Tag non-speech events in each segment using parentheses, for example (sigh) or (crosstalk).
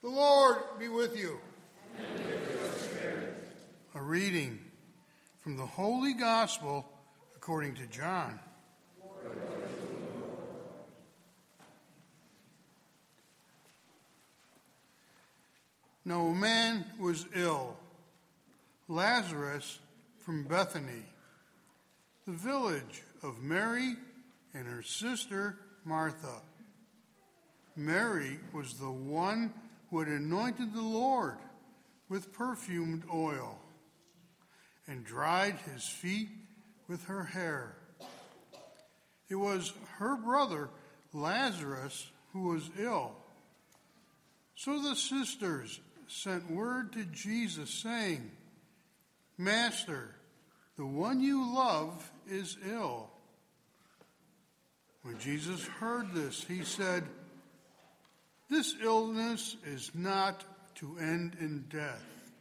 The Lord be with you. A reading from the Holy Gospel according to John. Now a man was ill, Lazarus from Bethany, the village of Mary and her sister Martha. Mary was the one who had anointed the Lord with perfumed oil and dried his feet with her hair. It was her brother Lazarus who was ill. So the sisters sent word to Jesus, saying, Master, the one you love is ill. When Jesus heard this, he said, This illness is not to end in death,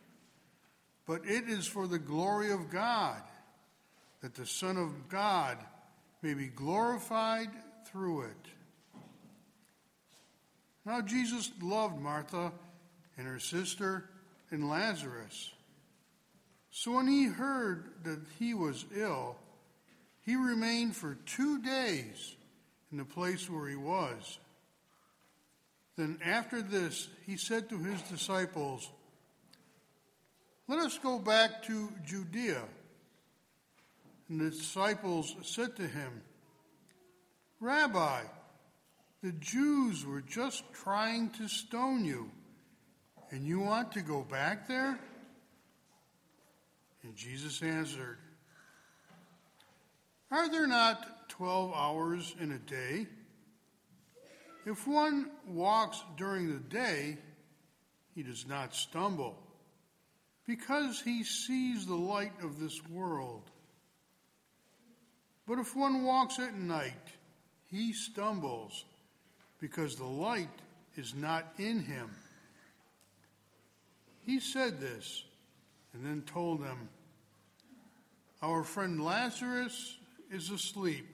but it is for the glory of God, that the Son of God may be glorified through it. Now, Jesus loved Martha and her sister and Lazarus. So when he heard that he was ill, he remained for two days in the place where he was. Then after this, he said to his disciples, Let us go back to Judea. And the disciples said to him, Rabbi, the Jews were just trying to stone you, and you want to go back there? And Jesus answered, Are there not twelve hours in a day? If one walks during the day, he does not stumble, because he sees the light of this world. But if one walks at night, he stumbles, because the light is not in him. He said this, and then told them, Our friend Lazarus is asleep,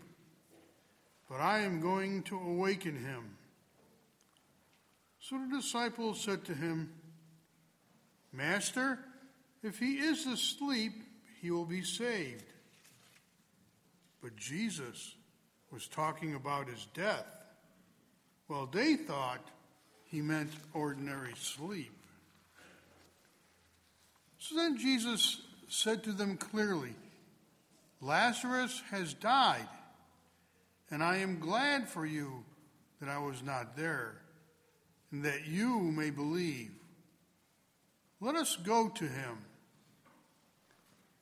but I am going to awaken him. So the disciples said to him, Master, if he is asleep, he will be saved. But Jesus was talking about his death. Well, they thought he meant ordinary sleep. So then Jesus said to them clearly, Lazarus has died, and I am glad for you that I was not there and that you may believe. Let us go to him.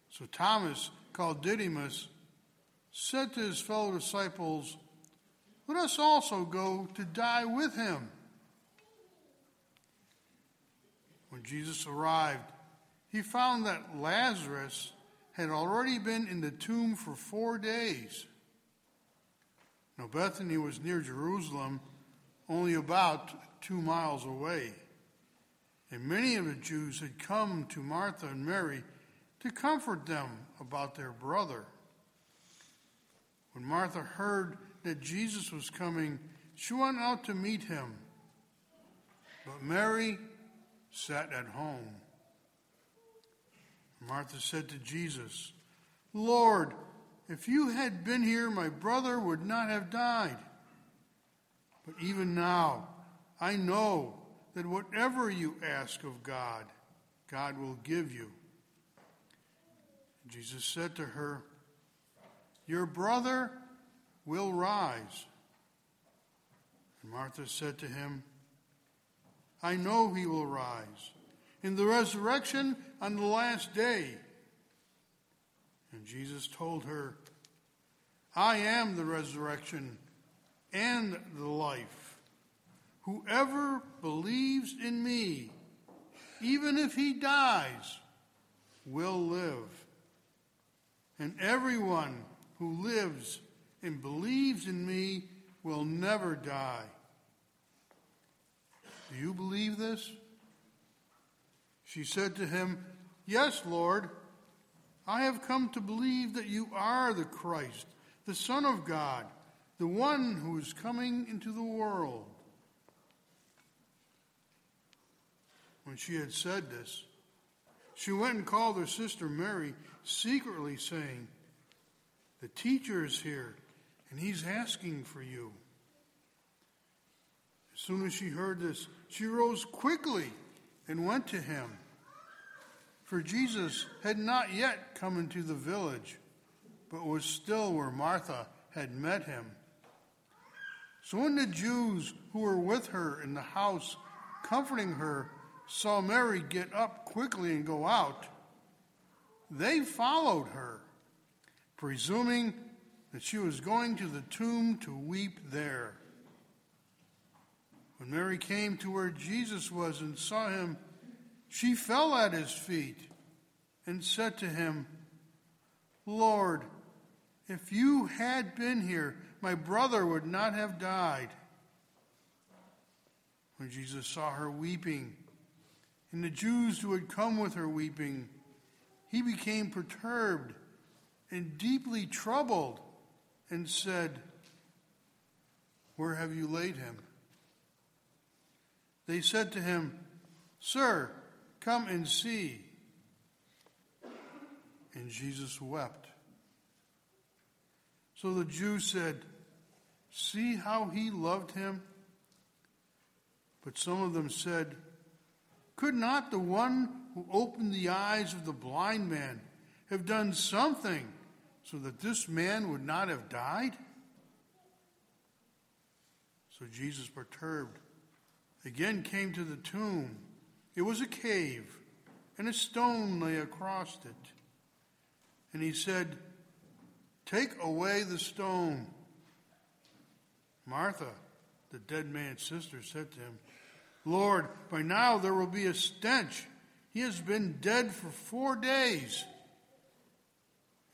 So Thomas, called Didymus, said to his fellow disciples, Let us also go to die with him. When Jesus arrived, he found that Lazarus had already been in the tomb for four days. Now, Bethany was near Jerusalem, only about two miles away. And many of the Jews had come to Martha and Mary to comfort them about their brother. When Martha heard that Jesus was coming, she went out to meet him. But Mary sat at home. Martha said to Jesus, Lord, if you had been here, my brother would not have died. But even now, I know that whatever you ask of God, God will give you. Jesus said to her, Your brother will rise. And Martha said to him, I know he will rise in the resurrection on the last day. And Jesus told her, I am the resurrection and the life. Whoever believes in me, even if he dies, will live. And everyone who lives and believes in me will never die. Do you believe this? She said to him, Yes, Lord. I have come to believe that you are the Christ, the Son of God, the one who is coming into the world. when she had said this, she went and called her sister Mary secretly, saying, The teacher is here, and he's asking for you. As soon as she heard this, she rose quickly and went to him. For Jesus had not yet come into the village, but was still where Martha had met him. So when the Jews who were with her in the house, comforting her, saw Mary get up quickly and go out, they followed her, presuming that she was going to the tomb to weep there. When Mary came to where Jesus was and saw him, she fell at his feet and said to him, Lord, if you had been here, my brother would not have died. When Jesus saw her weeping, and the Jews who had come with her weeping, he became perturbed and deeply troubled and said, Where have you laid him? They said to him, Sir, come and see. And Jesus wept. So the Jews said, See how he loved him? But some of them said, Could not the one who opened the eyes of the blind man have done something so that this man would not have died? So Jesus, perturbed, again came to the tomb. It was a cave, and a stone lay across it. And he said, Take away the stone. Martha, the dead man's sister, said to him, Lord, by now there will be a stench. He has been dead for four days.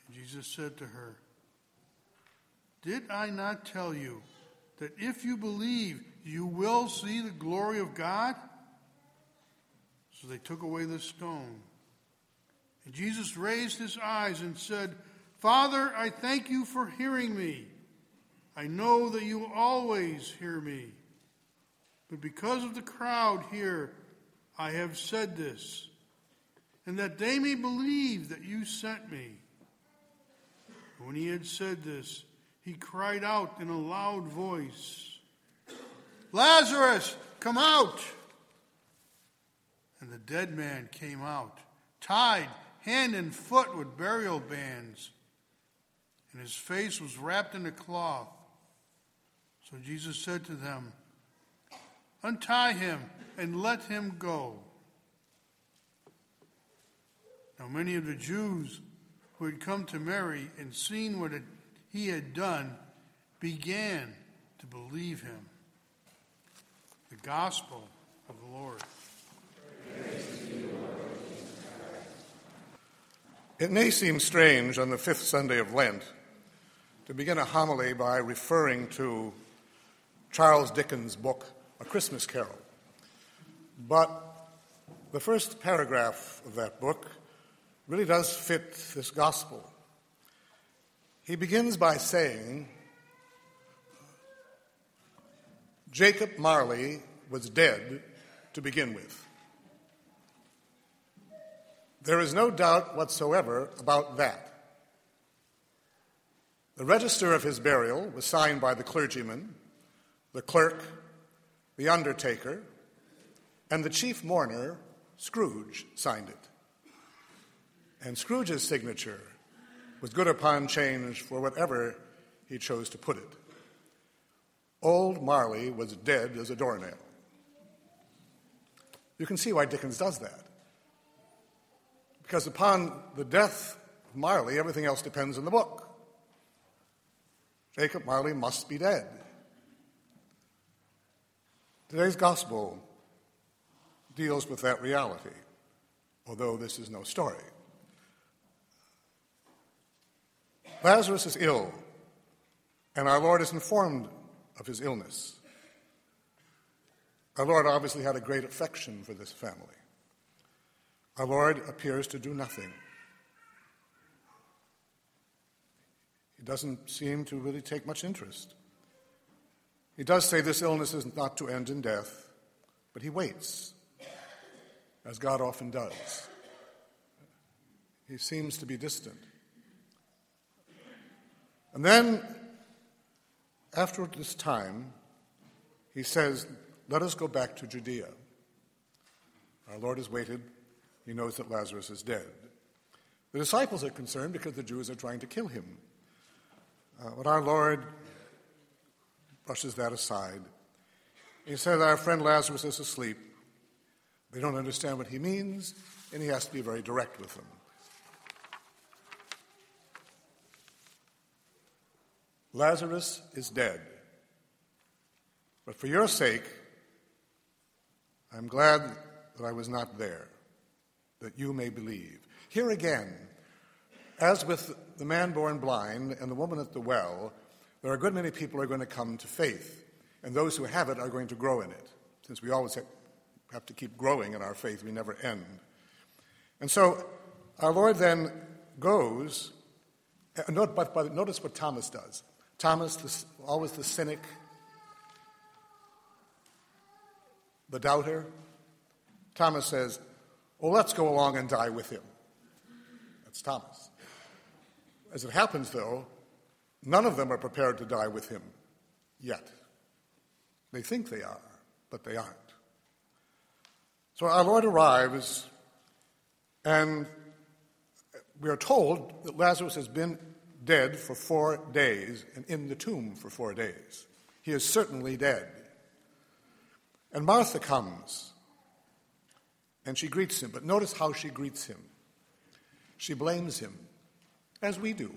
And Jesus said to her, Did I not tell you that if you believe, you will see the glory of God? So they took away the stone. And Jesus raised his eyes and said, Father, I thank you for hearing me. I know that you always hear me. But because of the crowd here, I have said this, and that they may believe that you sent me. When he had said this, he cried out in a loud voice, Lazarus, come out! And the dead man came out, tied hand and foot with burial bands, and his face was wrapped in a cloth. So Jesus said to them, Untie him and let him go. Now, many of the Jews who had come to Mary and seen what he had done began to believe him. The Gospel of the Lord. It may seem strange on the fifth Sunday of Lent to begin a homily by referring to Charles Dickens' book, A Christmas Carol. But the first paragraph of that book really does fit this gospel. He begins by saying, Jacob Marley was dead to begin with. There is no doubt whatsoever about that. The register of his burial was signed by the clergyman, the clerk, the undertaker, and the chief mourner, Scrooge, signed it. And Scrooge's signature was good upon change for whatever he chose to put it. Old Marley was dead as a doornail. You can see why Dickens does that. Because upon the death of Marley, everything else depends on the book. Jacob Marley must be dead. Today's gospel deals with that reality, although this is no story. Lazarus is ill, and our Lord is informed of his illness. Our Lord obviously had a great affection for this family. Our Lord appears to do nothing. He doesn't seem to really take much interest. He does say this illness is not to end in death, but he waits. as God often does. He seems to be distant. And then, after this time, he says, Let us go back to Judea. Our Lord has waited. He knows that Lazarus is dead. The disciples are concerned because the Jews are trying to kill him. Uh, but our Lord brushes that aside. He says, Our friend Lazarus is asleep. They don't understand what he means, and he has to be very direct with them. Lazarus is dead. But for your sake, I'm glad that I was not there, that you may believe. Here again, as with the man born blind and the woman at the well, there are a good many people who are going to come to faith, and those who have it are going to grow in it. Since we always have to keep growing in our faith, we never end. And so our Lord then goes, uh, but, but notice what Thomas does. Thomas, always the cynic, the doubter. Thomas says, Well, let's go along and die with him. That's Thomas. As it happens, though, none of them are prepared to die with him yet. They think they are, but they aren't. So our Lord arrives, and we are told that Lazarus has been dead for four days and in the tomb for four days. He is certainly dead. And Martha comes and she greets him, but notice how she greets him. She blames him, as we do.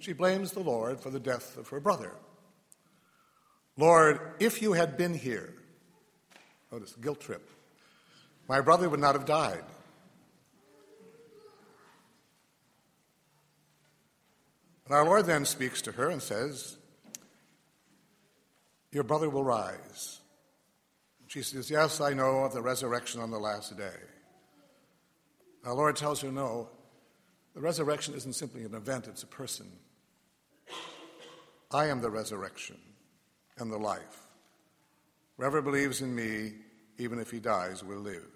She blames the Lord for the death of her brother. Lord, if you had been here, notice, guilt trip, my brother would not have died. And our Lord then speaks to her and says, Your brother will rise. She says, Yes, I know of the resurrection on the last day. Our Lord tells her, No, the resurrection isn't simply an event, it's a person. I am the resurrection and the life. Whoever believes in me, even if he dies, will live.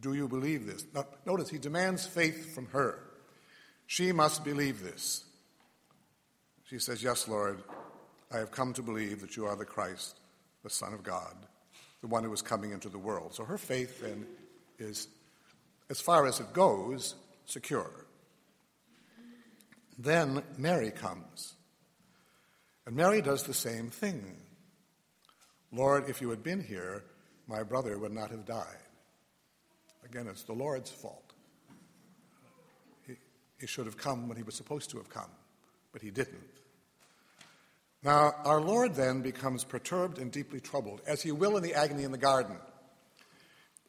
Do you believe this? Now, notice he demands faith from her. She must believe this. She says, Yes, Lord, I have come to believe that you are the Christ, the Son of God, the one who is coming into the world. So her faith then is, as far as it goes, secure. Then Mary comes. And Mary does the same thing. Lord, if you had been here, my brother would not have died. Again, it's the Lord's fault. He, he should have come when he was supposed to have come, but he didn't. Now, our Lord then becomes perturbed and deeply troubled, as he will in the agony in the garden.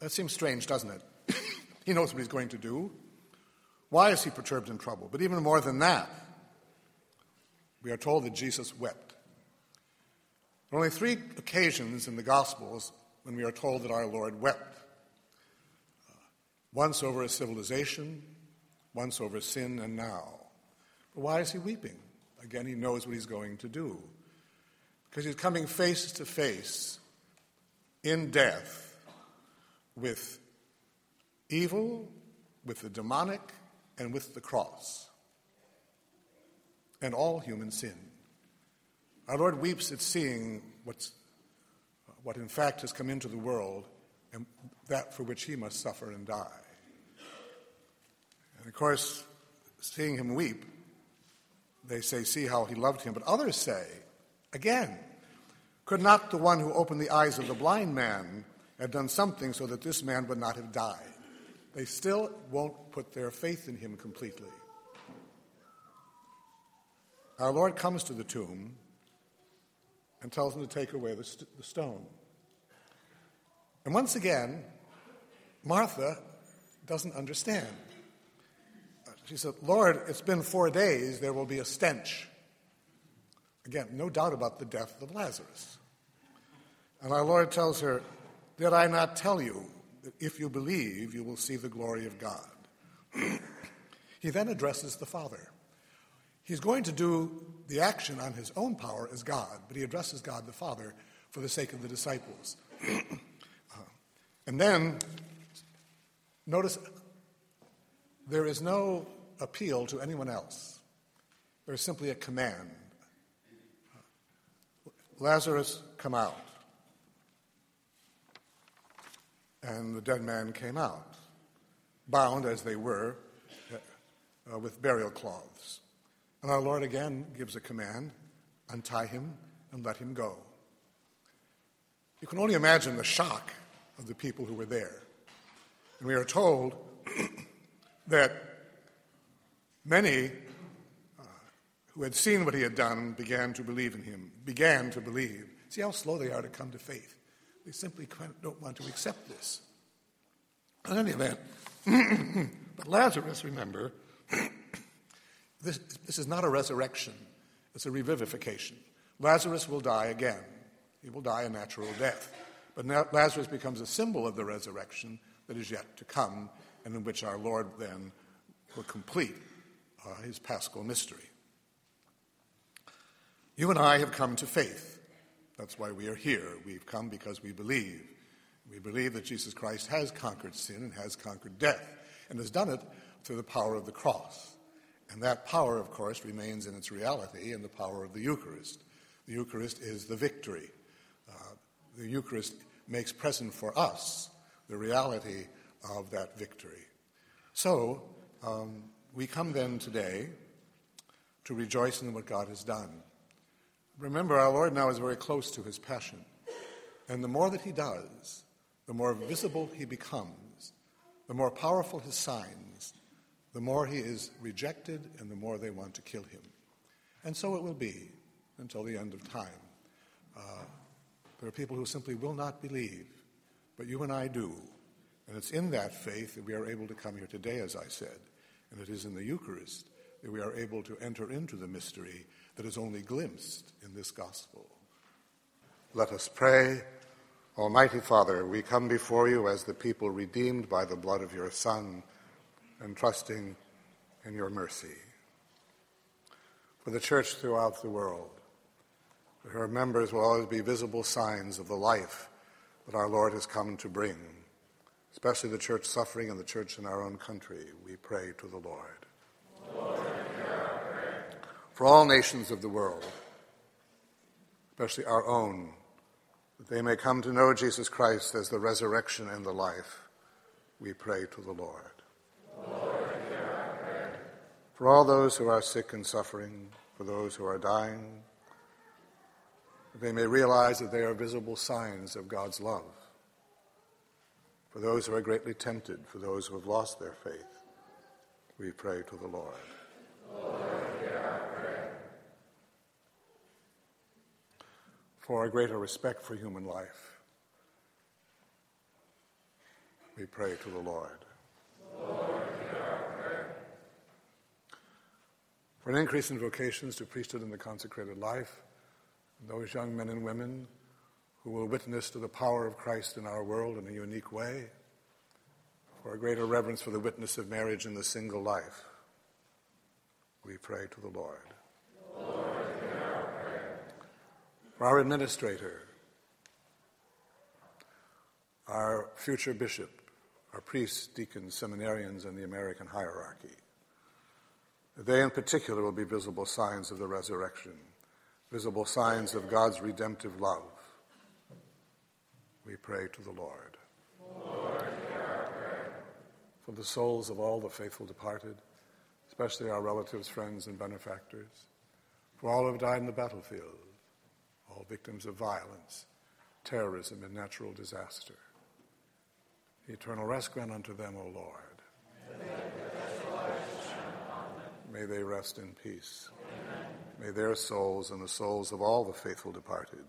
That seems strange, doesn't it? (coughs) he knows what he's going to do. Why is he perturbed and troubled? But even more than that, we are told that Jesus wept. There are only three occasions in the Gospels when we are told that our Lord wept uh, once over a civilization, once over sin, and now. But why is he weeping? Again, he knows what he's going to do. Because he's coming face to face in death with evil, with the demonic, and with the cross, and all human sin. Our Lord weeps at seeing what's, what in fact has come into the world and that for which he must suffer and die. And of course, seeing him weep they say, see how he loved him. But others say, again, could not the one who opened the eyes of the blind man have done something so that this man would not have died? They still won't put their faith in him completely. Our Lord comes to the tomb and tells them to take away the, st- the stone. And once again, Martha doesn't understand. She said, Lord, it's been four days, there will be a stench. Again, no doubt about the death of Lazarus. And our Lord tells her, Did I not tell you that if you believe, you will see the glory of God? (clears throat) he then addresses the Father. He's going to do the action on his own power as God, but he addresses God the Father for the sake of the disciples. (clears throat) uh, and then Notice there is no appeal to anyone else, there is simply a command Lazarus, come out. And the dead man came out, bound as they were uh, with burial cloths. And our Lord again gives a command untie him and let him go. You can only imagine the shock of the people who were there. And we are told (clears throat) that many uh, who had seen what he had done began to believe in him, began to believe. See how slow they are to come to faith. They simply don't want to accept this. In any event, (clears throat) but Lazarus, remember, (clears throat) this, this is not a resurrection, it's a revivification. Lazarus will die again. He will die a natural death. But Lazarus becomes a symbol of the resurrection that is yet to come, and in which our Lord then will complete uh, his paschal mystery. You and I have come to faith. That's why we are here. We've come because we believe. We believe that Jesus Christ has conquered sin and has conquered death, and has done it through the power of the cross. And that power, of course, remains in its reality in the power of the Eucharist. The Eucharist is the victory. Uh, the Eucharist makes present for us the reality of that victory. So, um, we come then today to rejoice in what God has done. Remember, our Lord now is very close to his passion. And the more that he does, the more visible he becomes, the more powerful his signs, the more he is rejected and the more they want to kill him. And so it will be until the end of time. Uh, there are people who simply will not believe, but you and I do. And it's in that faith that we are able to come here today, as I said. And it is in the Eucharist that we are able to enter into the mystery that is only glimpsed in this gospel. Let us pray. Almighty Father, we come before you as the people redeemed by the blood of your Son and trusting in your mercy. For the church throughout the world, her members will always be visible signs of the life that our Lord has come to bring, especially the church suffering and the church in our own country. We pray to the Lord. Lord For all nations of the world, especially our own, that they may come to know Jesus Christ as the resurrection and the life, we pray to the. Lord for all those who are sick and suffering, for those who are dying, that they may realize that they are visible signs of God's love. For those who are greatly tempted, for those who have lost their faith, we pray to the Lord. Lord for a greater respect for human life, we pray to the Lord. Lord for an increase in vocations to priesthood and the consecrated life, and those young men and women who will witness to the power of Christ in our world in a unique way, for a greater reverence for the witness of marriage in the single life. We pray to the Lord. Lord for our administrator, our future bishop, our priests, deacons, seminarians, and the American hierarchy. They in particular will be visible signs of the resurrection visible signs of God's redemptive love. We pray to the Lord. Lord for the souls of all the faithful departed, especially our relatives, friends, and benefactors, for all who have died in the battlefield, all victims of violence, terrorism, and natural disaster. Eternal rest grant unto them, O Lord. May they rest in peace. May their souls and the souls of all the faithful departed.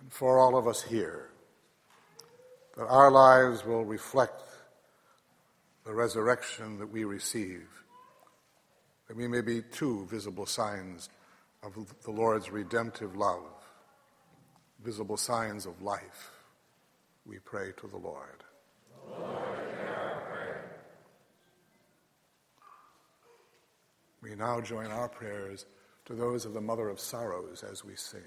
And for all of us here, that our lives will reflect the resurrection that we receive, that we may be two visible signs of the Lord's redemptive love, visible signs of life. We pray to the. Lord. We now join our prayers to those of the Mother of Sorrows as we sing.